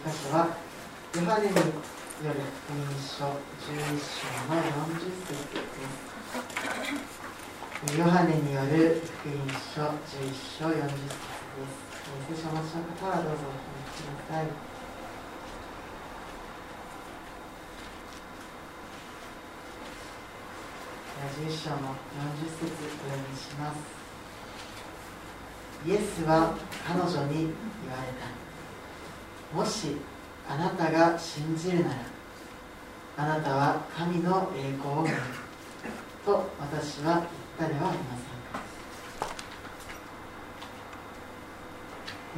箇所はヨハネによる福音書11章の40節ですヨハネによる福音書11章40節です聖書をお持ちの方はどうぞお聞きください11章の40節お読みします。イエスは彼女に言われた。もしあなたが信じるならあなたは神の栄光を見ると私は言ったではありませんか、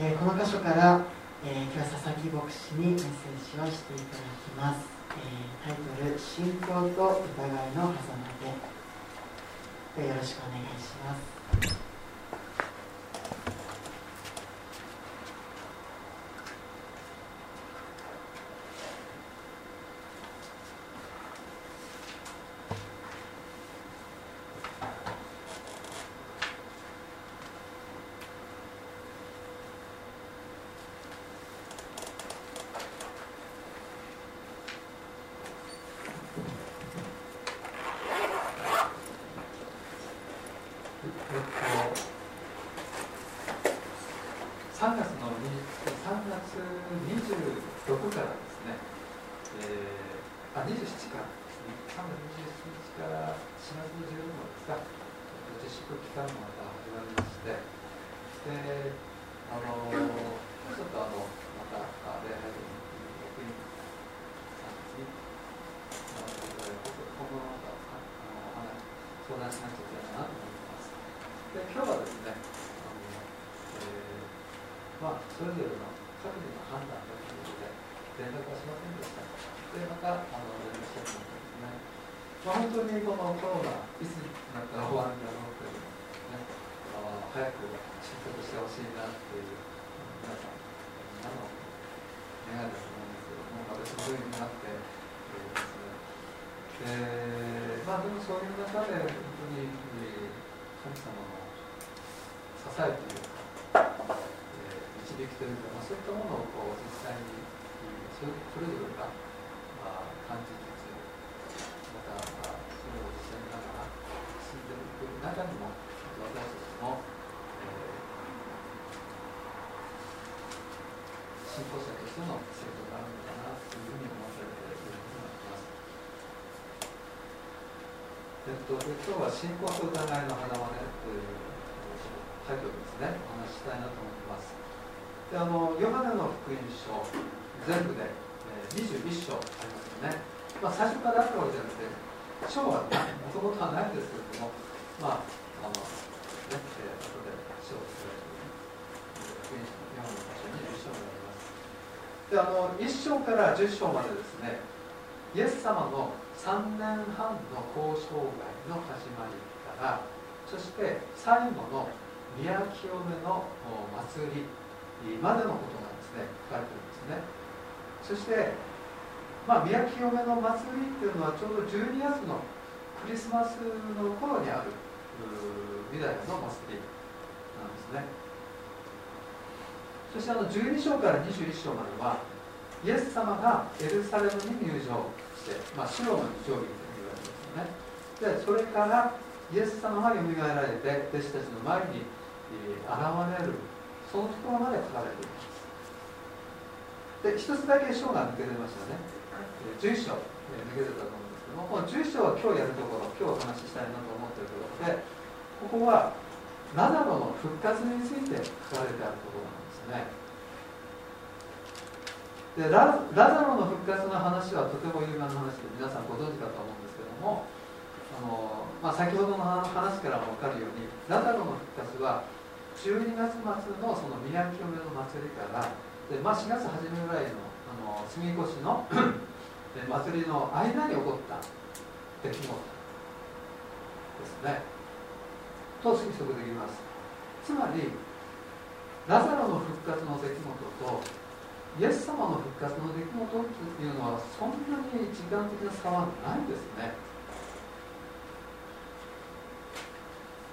えー、この箇所から、えー、今日は佐々木牧師にメッセージをしていただきます、えー、タイトル「信仰と疑いの狭間で」よろしくお願いします。相談しなきゃいけないなと思います。で今日はですね、あのえー、まあ、それぞれの各自の判断が決めて、連絡はしませんでした。で、また、あの連絡したいと思いますね。まあ、本当にこのコロナ、いつになったら終わるんだろうというのね、あ早く進捗してほしいなっていう、皆さん、みんなの願いだと思うんですけども、私もそういうふうになって、えー、ですね。えーまあでもそういう中で本当に神様の支えというか、えー、導きというか、まあ、そういったものをこう実際にそれぞれが、まあ、感じて中にも私たちも、えー、信仰者としての生徒があるのかなというふうに思わされているふうになります。えっと、今日は信仰と疑いの花輪ねというタイトルですね、お話ししたいなと思ってます。であのヨハネの福音書、全部で、えー、21章ありますよね。まあ、最初からあったわけじゃなくて、章はもともとはないんですけれども、まあ、あの、ね、えー、後で章を作られて福音書の4の箇所に1章になります。で、あの、1章から10章までですね、イエス様の3年半の交渉外の始まりから、そして最後の宮清めの祭りまでのことがですね、書かれてるんですね。そして、まあ、宮清めの祭りっていうのはちょうど12月のクリスマスの頃にあるユダヤの祭りなんですね。そしてあの12章から21章まではイエス様がエルサレムに入場、まあ、白の日曜日というわけですよね。でそれからイエス様がよみがえられて弟子たちの前に現れる。そのところまで書かれています。で一つだけ章が抜けてましたね。11章抜けてたと思うんですけどもこの11章は今日やるところ今日お話ししたいなと思ってるところでここはラザロの復活について書かれてあるところなんですね。でラザロの復活の話はとても有名な話で皆さんご存知かと思うんですけどもあの、まあ、先ほどの話からも分かるようにラザロの復活は12月末のその宮清めの祭りからで、まあ、4月初めぐらいのあの杉越の祭りの間に起こった出来事ですね。と推測できますつまりラザロの復活の出来事とイエス様の復活の出来事っていうのはそんなに時間的な差はないんですね。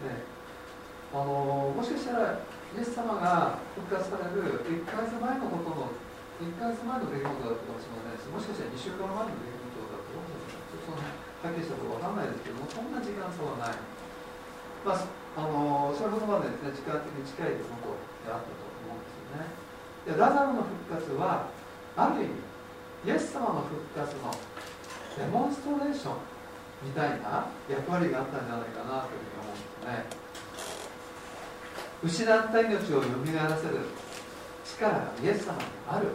ね。あのもしかしたらイエス様が復活される1ヶ月前のことの1ヶ月前の出来事だったかもしれませんしもしかしたら2週間前の出来事だったかもしれません。ちょっとそのはっきりしたことわかんないですけどもそんな時間差はない、まあ、あのそれほどまでですね時間的に近いことであったと思うんですよね。でラザロの復活はある意味イエス様の復活のデモンストレーションみたいな役割があったんじゃないかなというふうに思うんですね。失った命をよみがえらせる力がイエス様にある。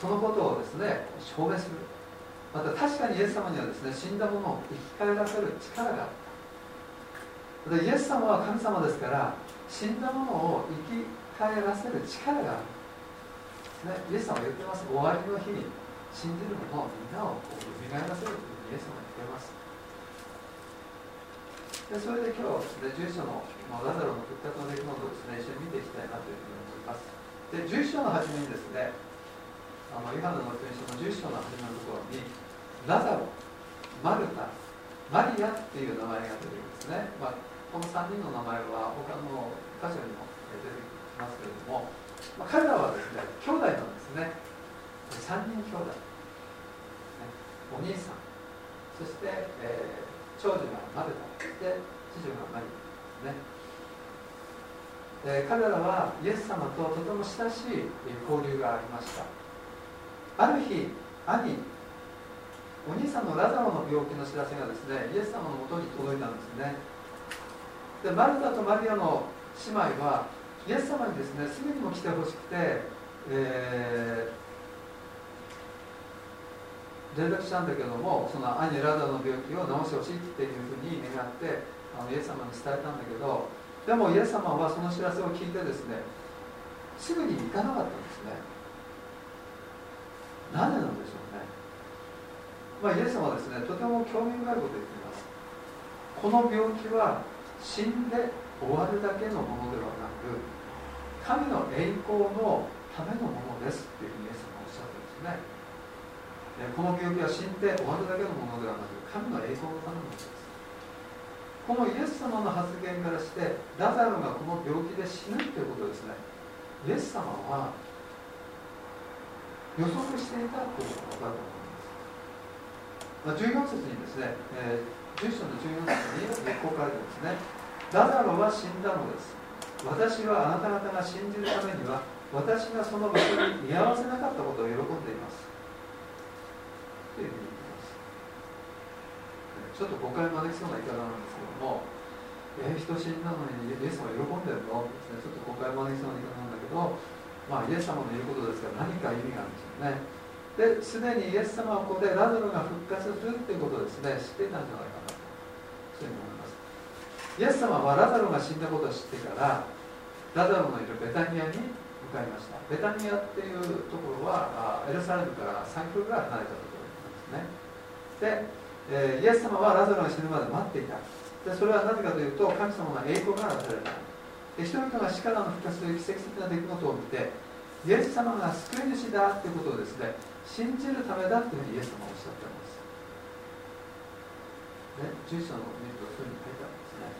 そのことをですね証明する。また確かにイエス様にはですね死んだものを生き返らせる力があるでイエス様は神様ですから死んだものを生き返らせる力がある、ね、イエス様は言ってます。終わりの日に信じる者みんなを蘇らせるというふうにイエス様は言ってます。でそれで今日ですね11章の、ラザロの復活の出来事をですね一緒に見ていきたいなというふうに思います。で11章の初めにですねあのヨハネの福音書の11章の初めのところにラザロマルタマリアっていう名前が出てきますね、まあ、この3人の名前は他の箇所にも出てきますけれども、まあ、彼らはですね兄弟なんですね。3人兄弟、ね、お兄さん。そして、えー、長女がマルタ。で次女がマリアですね。え、彼らはイエス様ととても親しい交流がありました。ある日兄お兄さんのラザロの病気の知らせがですねイエス様のもとに届いたんですね。でマルタとマリアの姉妹はイエス様にですねすぐにも来てほしくて、えー、連絡したんだけどもその兄ラザロの病気を治してほしいっていうふうに願ってあのイエス様に伝えたんだけどでもイエス様はその知らせを聞いてですねすぐに行かなかったんですね。なぜなんでしょうね。まあイエス様はですねとても興味深いことを言っています。この病気は死んで終わるだけのものではなく神の栄光のためのものですっていうふうにイエス様はおっしゃってるんですね。この病気は死んで終わるだけのものではなく神の栄光のためのものです。このイエス様の発言からしてラザロがこの病気で死ぬということですね。イエス様は予測していたということが分かると思います、14節にですね、えー、10章の14節にこう書いてますね。ラザロは死んだのです。私はあなた方が信じるためには私がその場所に居合わせなかったことを喜んでいます。というふうに言ってます。ちょっと誤解を招きそうな言い方なんですけども、えー、人死んだのにイエス様喜んでるの？ですね、ちょっと誤解を招きそうな言い方なんだけど、まあ、イエス様の言うことですから何か意味があるんですよね。で、すでにイエス様はここでラザロが復活するっていうことですね、知っていたんじゃないかなと、そういうふうに思います。イエス様はラザロが死んだことを知ってから、ラザロのいるベタニアに向かいました。ベタニアっていうところは、エルサレムから3キロぐらい離れたところなんですね。でえー、イエス様はラザロが死ぬまで待っていたでそれはなぜかというと神様の栄光が表されたで人々が死からの復活という奇跡的な出来事を見てイエス様が救い主だということをですね信じるためだというふうにイエス様はおっしゃっていますで11章の見るとそういうふうに書いてあるんですね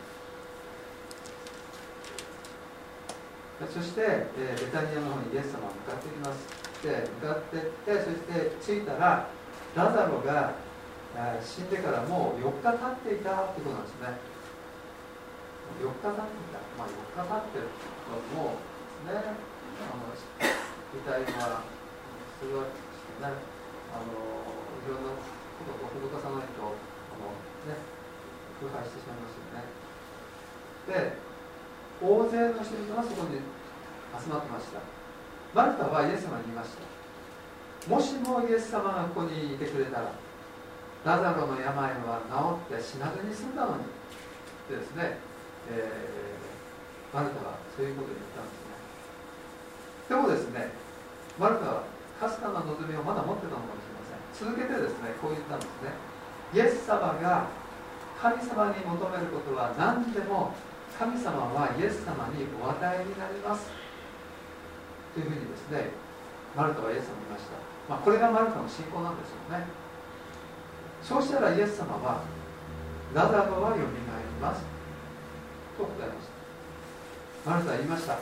そして、えー、ベタニアの方にイエス様は向かっていきます。で向かっていってそして着いたらラザロがえ死んでからもう4日経っていたってことなんですね。4日経っていた。まあ4日経ってるともうね。あの遺体はそれはね。あのいろんなことを施さないとあのね腐敗してしまいますよね。で大勢の人々がそこに集まってましたマルタはイエス様に言いましたもしもイエス様がここにいてくれたらラザロの病は治って死なずに済んだのにでですね、えー、マルタはそういうことを言ったんですねでもですねマルタはかすかな望みをまだ持ってたのかもしれません続けてですねこう言ったんですねイエス様が神様に求めることは何でも神様はイエス様にお与えになります。というふうにですねマルタはイエス様に言いました、まあ、これがマルタの信仰なんですよね。そうしたらイエス様はラザロはよみがえります。と答えました。マルタは言いました。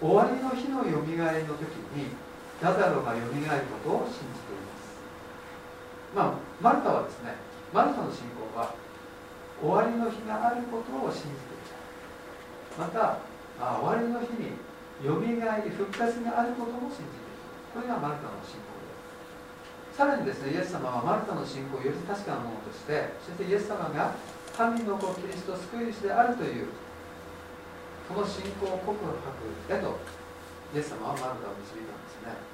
終わりの日のよみがえりの時にラザロがよみがえることを信じています。まあマルタはですねマルタの信仰は終わりの日があることを信じていたまたあ終わりの日によみがえり復活があることも信じていたこれがマルタの信仰ですさらにですねイエス様はマルタの信仰をより確かなものとしてそしてイエス様が神の子キリスト救い主であるというこの信仰告白へとイエス様はマルタを導いたんですね。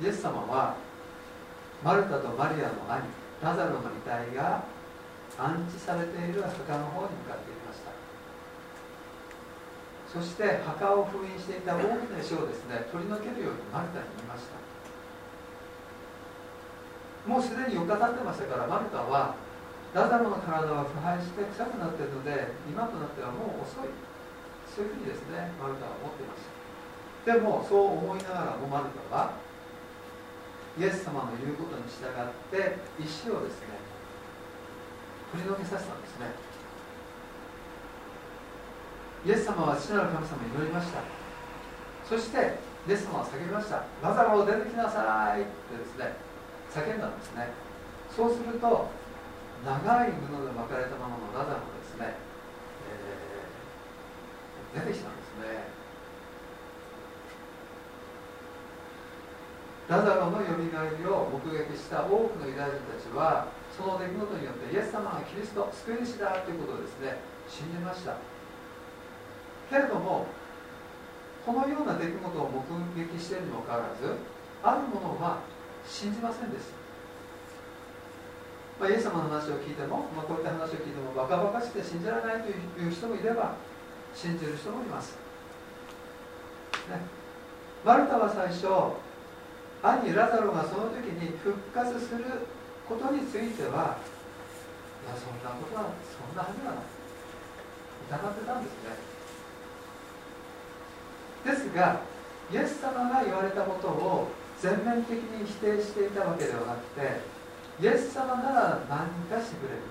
イエス様はマルタとマリアの兄ラザロの遺体が安置されている墓の方に向かっていました。そして墓を封印していた大きな石をですね取り除けるようにマルタに言いました。もうすでに4日経ってましたからマルタはラザロの体は腐敗して臭くなっているので今となってはもう遅い。そういうふうにですねマルタは思っていました。でもそう思いながらもマルタはイエス様の言うことに従って石をですね取り除けさせたんですね。イエス様は父なる神様に祈りました。そしてイエス様は叫びましたラザロを出てきなさいってですね叫んだんですね。そうすると長い布で巻かれたままのラザロがですね、えー、出てきたんですね。ラザロのよみがえりを目撃した多くのユダヤ人たちはその出来事によってイエス様がキリスト救い主だということをですね信じました。けれどもこのような出来事を目撃しているにもかかわらずあるものは信じませんでした、まあ、イエス様の話を聞いても、まあ、こういった話を聞いてもバカバカして信じられないという人もいれば信じる人もいます、ね、マルタは最初兄ラザロがその時に復活することについてはいやそんなことはそんなはずがない疑ってたんですね。ですがイエス様が言われたことを全面的に否定していたわけではなくてイエス様なら何かしてくれる。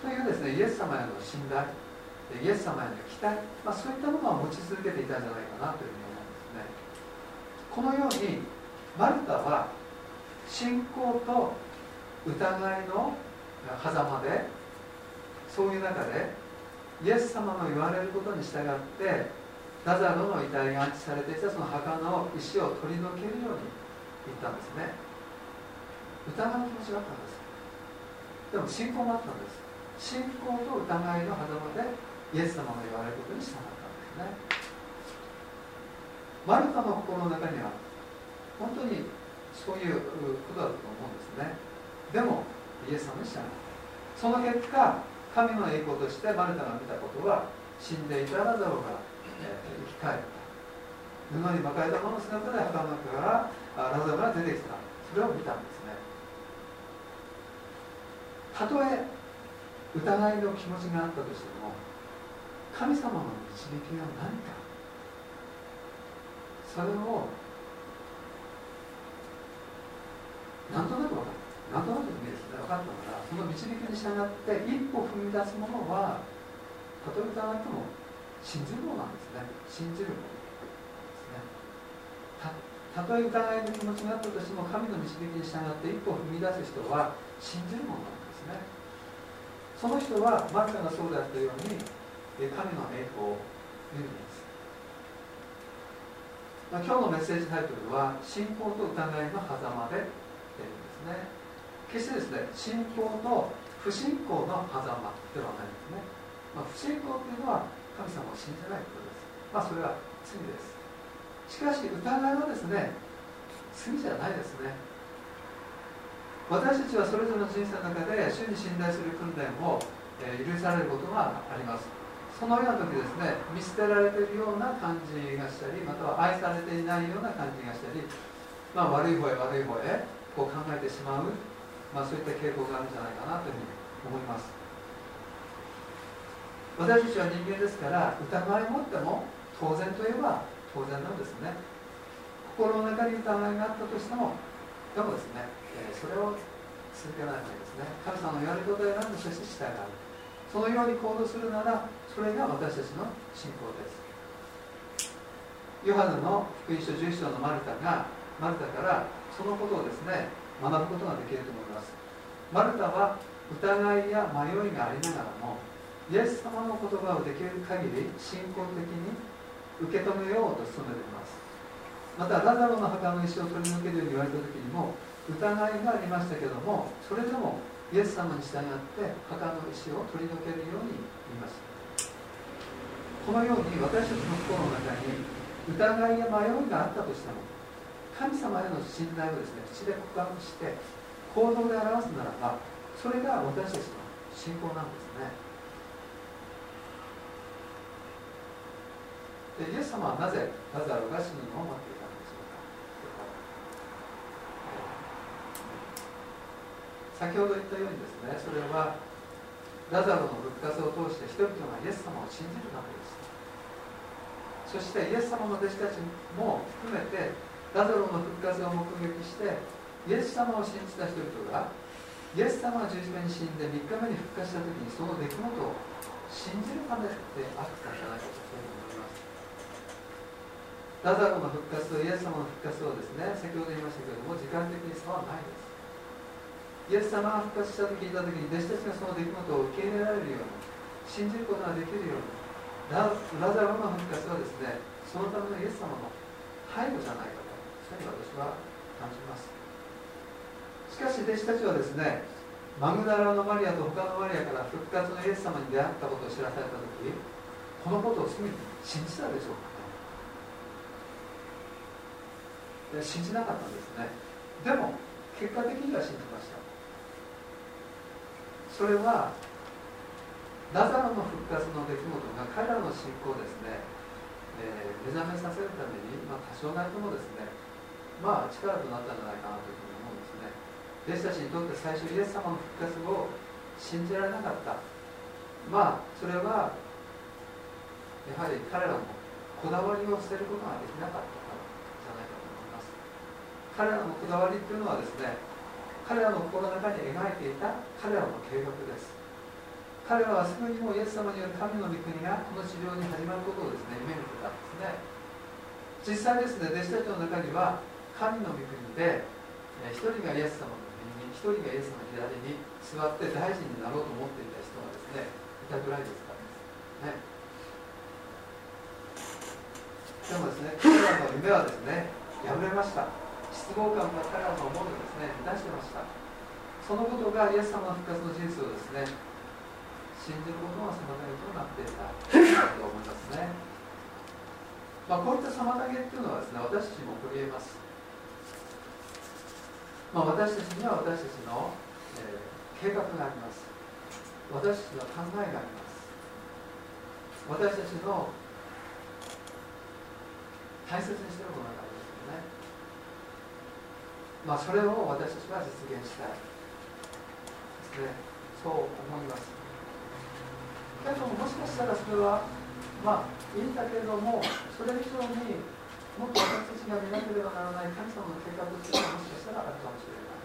というですねイエス様への信頼イエス様への期待、まあ、そういったものを持ち続けていたんじゃないかなというふうに思うんですね。このようにマルタは信仰と疑いの狭間でそういう中でイエス様の言われることに従ってラザロの遺体が安置されていたその墓の石を取り除けるように言ったんですね。疑う気持ちがあったんです。でも信仰もあったんです。信仰と疑いの狭間でイエス様の言われることに従ったんですね。マルタの心の中には当にそういうことだと思うんですね。でもイエス様に従ったその結果神の栄光としてマルタが見たことは死んでいたラザロがえ生き返った。布に巻かれたまま姿で墓の中からラザロが出てきた。それを見たんですね。たとえ疑いの気持ちがあったとしても神様の導きが何か。それをなんとなく分かったなんとなくでいいですね分かったからその導きに従って一歩踏み出すものはたとえ疑っても信じるものなんですね。信じるものですね。たとえ疑いの気持ちがあったとしても神の導きに従って一歩踏み出す人は信じるものなんですね。その人はマルカがそうであったように神の栄光を見るんです、今日のメッセージタイトルは「信仰と疑いの狭間」ね。決してですね信仰と不信仰の狭間ではないんですね、まあ、不信仰というのは神様を信じないことです。まあそれは罪です。しかし疑いはですね罪じゃないですね。私たちはそれぞれの人生の中で主に信頼する訓練を、え、許されることがあります。そのような時ですね見捨てられているような感じがしたりまたは愛されていないような感じがしたり、まあ、悪い方へ悪い方へこう考えてしまう、まあ、そういった傾向があるんじゃないかなというふうに思います。私たちは人間ですから疑いを持っても当然といえば当然なんですね。心の中に疑いがあったとしてもでもですね、え、それを続けないわけですね。神様の言われることを選んでそして従うそのように行動するならそれが私たちの信仰です。ヨハネの福音書11章のマルタがマルタからそのことをですね学ぶことができると思います。マルタは疑いや迷いがありながらもイエス様の言葉をできる限り信仰的に受け止めようと努めています。またラザロの墓の石を取り除けるように言われた時にも疑いがありましたけどもそれでもイエス様に従って墓の石を取り除けるように言いましたこのように私たちの心の中に疑いや迷いがあったとしても神様への信頼をですね口で告白して行動で表すならばそれが私たちの信仰なんですね。でイエス様はなぜラザロが死ぬのを待っていたんでしょうか。先ほど言ったようにですねそれはラザロの復活を通して人々がイエス様を信じるためでしたそしてイエス様の弟子たちも含めてラザロの復活を目撃してイエス様を信じた人々がイエス様が十字架に死んで3日目に復活した時にその出来事を信じるためであったんじゃないかとそういうふうに思います。ラザロの復活とイエス様の復活をですね先ほど言いましたけども時間的に差はないです。イエス様が復活したと聞いた時に弟子たちがその出来事を受け入れられるように信じることができるようにラザロの復活はですねそのためのイエス様の背後じゃないかそうに私は感じます。しかし弟子たちはですねマグダラのマリアと他のマリアから復活のイエス様に出会ったことを知らされた時このことをすぐに信じたでしょうか。ね信じなかったんですね。でも結果的には信じました。それはラザロの復活の出来事が彼らの信仰をですね、えー、目覚めさせるために、まあ、多少なりともですねまあ力となったんじゃないかなというふうに思うんですね。弟子たちにとって最初イエス様の復活を信じられなかった。まあそれはやはり彼らもこだわりを捨てることができなかったからじゃないかと思います。彼らのこだわりっていうのはですね彼らの心の中に描いていた彼らの計画です。彼らはすぐにもイエス様による神の御国がこの地上に始まることをですね夢見てたんですね。実際ですね弟子たちの中には神の御国で一人がイエス様の右に一人がイエス様の左に座って大臣になろうと思っていた人がですねいたぐらいですからね。でもですね彼らの夢はですね破れました。失望感が彼らの思いをですね出してました。そのことがイエス様の復活の事実をですね信じることが妨げとなっていた。と思いますね。まあ、こういった妨げっていうのはですね私たちも取り得ます。まあ、私たちには私たちの、えー、計画があります。私たちの考えがあります。私たちの大切にしているものがありますよね。まあそれを私たちは実現したい。ですね。そう思います。けどももしかしたらそれはまあいいんだけれどもそれ以上にもっと私たちが見なければならない神様の計画というのはもしかしたらあるかもしれない。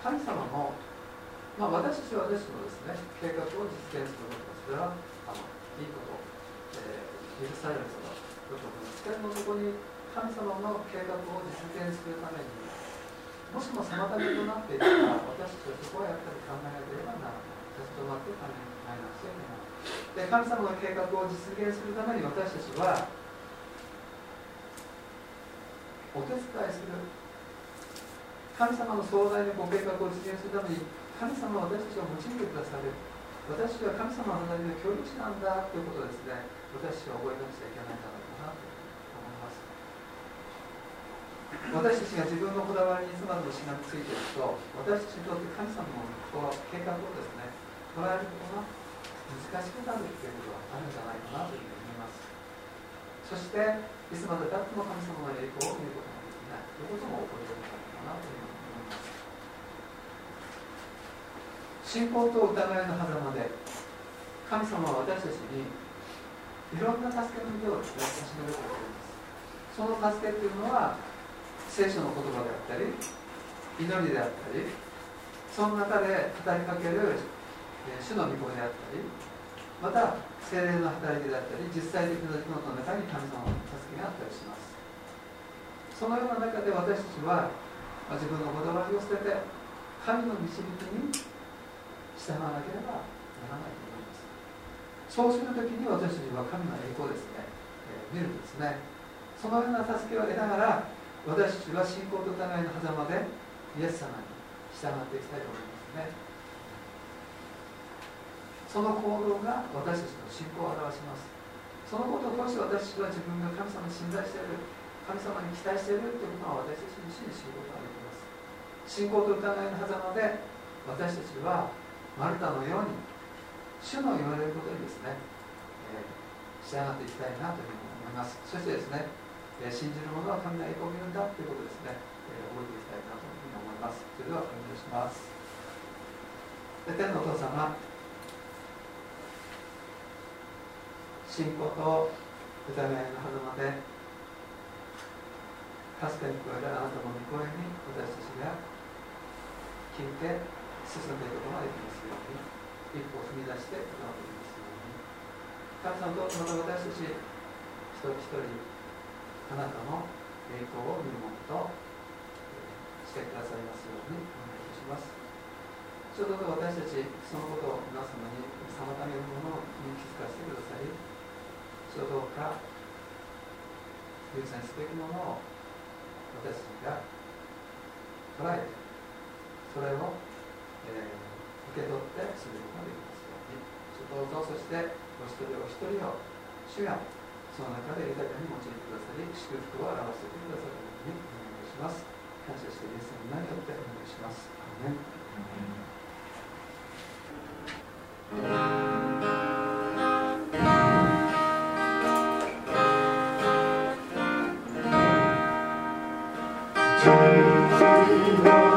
神様も、まあ、私たちは私のですね計画を実現することそれはあのいいこと、えー、許されることだと思いますけれどもそこに神様の計画を実現するためにもしも妨げとなっていたら私たちはそこはやっぱり考えなければならない立ち止まって考えなくちゃいけないで神様の計画を実現するために私たちはお手伝いする。神様の壮大なご計画を実現するために神様は私たちを用いてくださる。私たちは神様の隣の協力者なんだということをですね私たちは覚えなくちゃいけないんじゃないかなと思います。私たちが自分のこだわりにいつまでもしがついていると私たちにとって神様の計画をですね捉えることが難しくなるということがあるんじゃないかなというふうに思いますそしていつまでたっても神様の栄光を見ることができないということも起こり得るんじゃないかなというふうに思います。信仰と疑いの狭間で神様は私たちにいろんな助けの手をですね差し伸べてくれます。その助けっていうのは聖書の言葉であったり祈りであったりその中で語りかける主の御声であったりまた精霊の働きであったり実際的な出来事の中に神様の助けがあったりします。そのような中で私たちは自分のこだわりを捨てて神の導きに従わなければならないと思います。そうするときに私たちは神の栄光ですね、えー、見るんですね。そのような助けを得ながら私たちは信仰と疑いの狭間でイエス様に従っていきたいと思いますね。その行動が私たちの信仰を表します。そのことを通して私は自分が神様に信頼している神様に期待しているということは私たち自身に信仰ができます。信仰と疑いの狭間で私たちはマルタのように主の言われることにですね、えー、従っていきたいなというふうに思います。そしてですねえ信じる者は神の栄光を見るんだということですね、え覚えていきたいなというふうに思います。それではお願いします。天のお父様信仰と疑いの狭間でかすかに聞こえるあなたの御声に私たちが聞いて進んでいくことができますように一歩踏み出していくことができますように。神様どうぞまた私たち一人一人あなたの栄光を見るものとしてくださいますようにお願いいたします。ちょうど私たちそのことを皆様に妨げるものに気づかせてください。ちょうか優先すべきものを私たちが捉えてそれを、えー、受け取ってすることができますようにどうぞそしてお一人お一人を主がその中で豊かに用いてくださり祝福を表せてくださるようにお願いします感謝してイエスの名によってお願いしますアメン主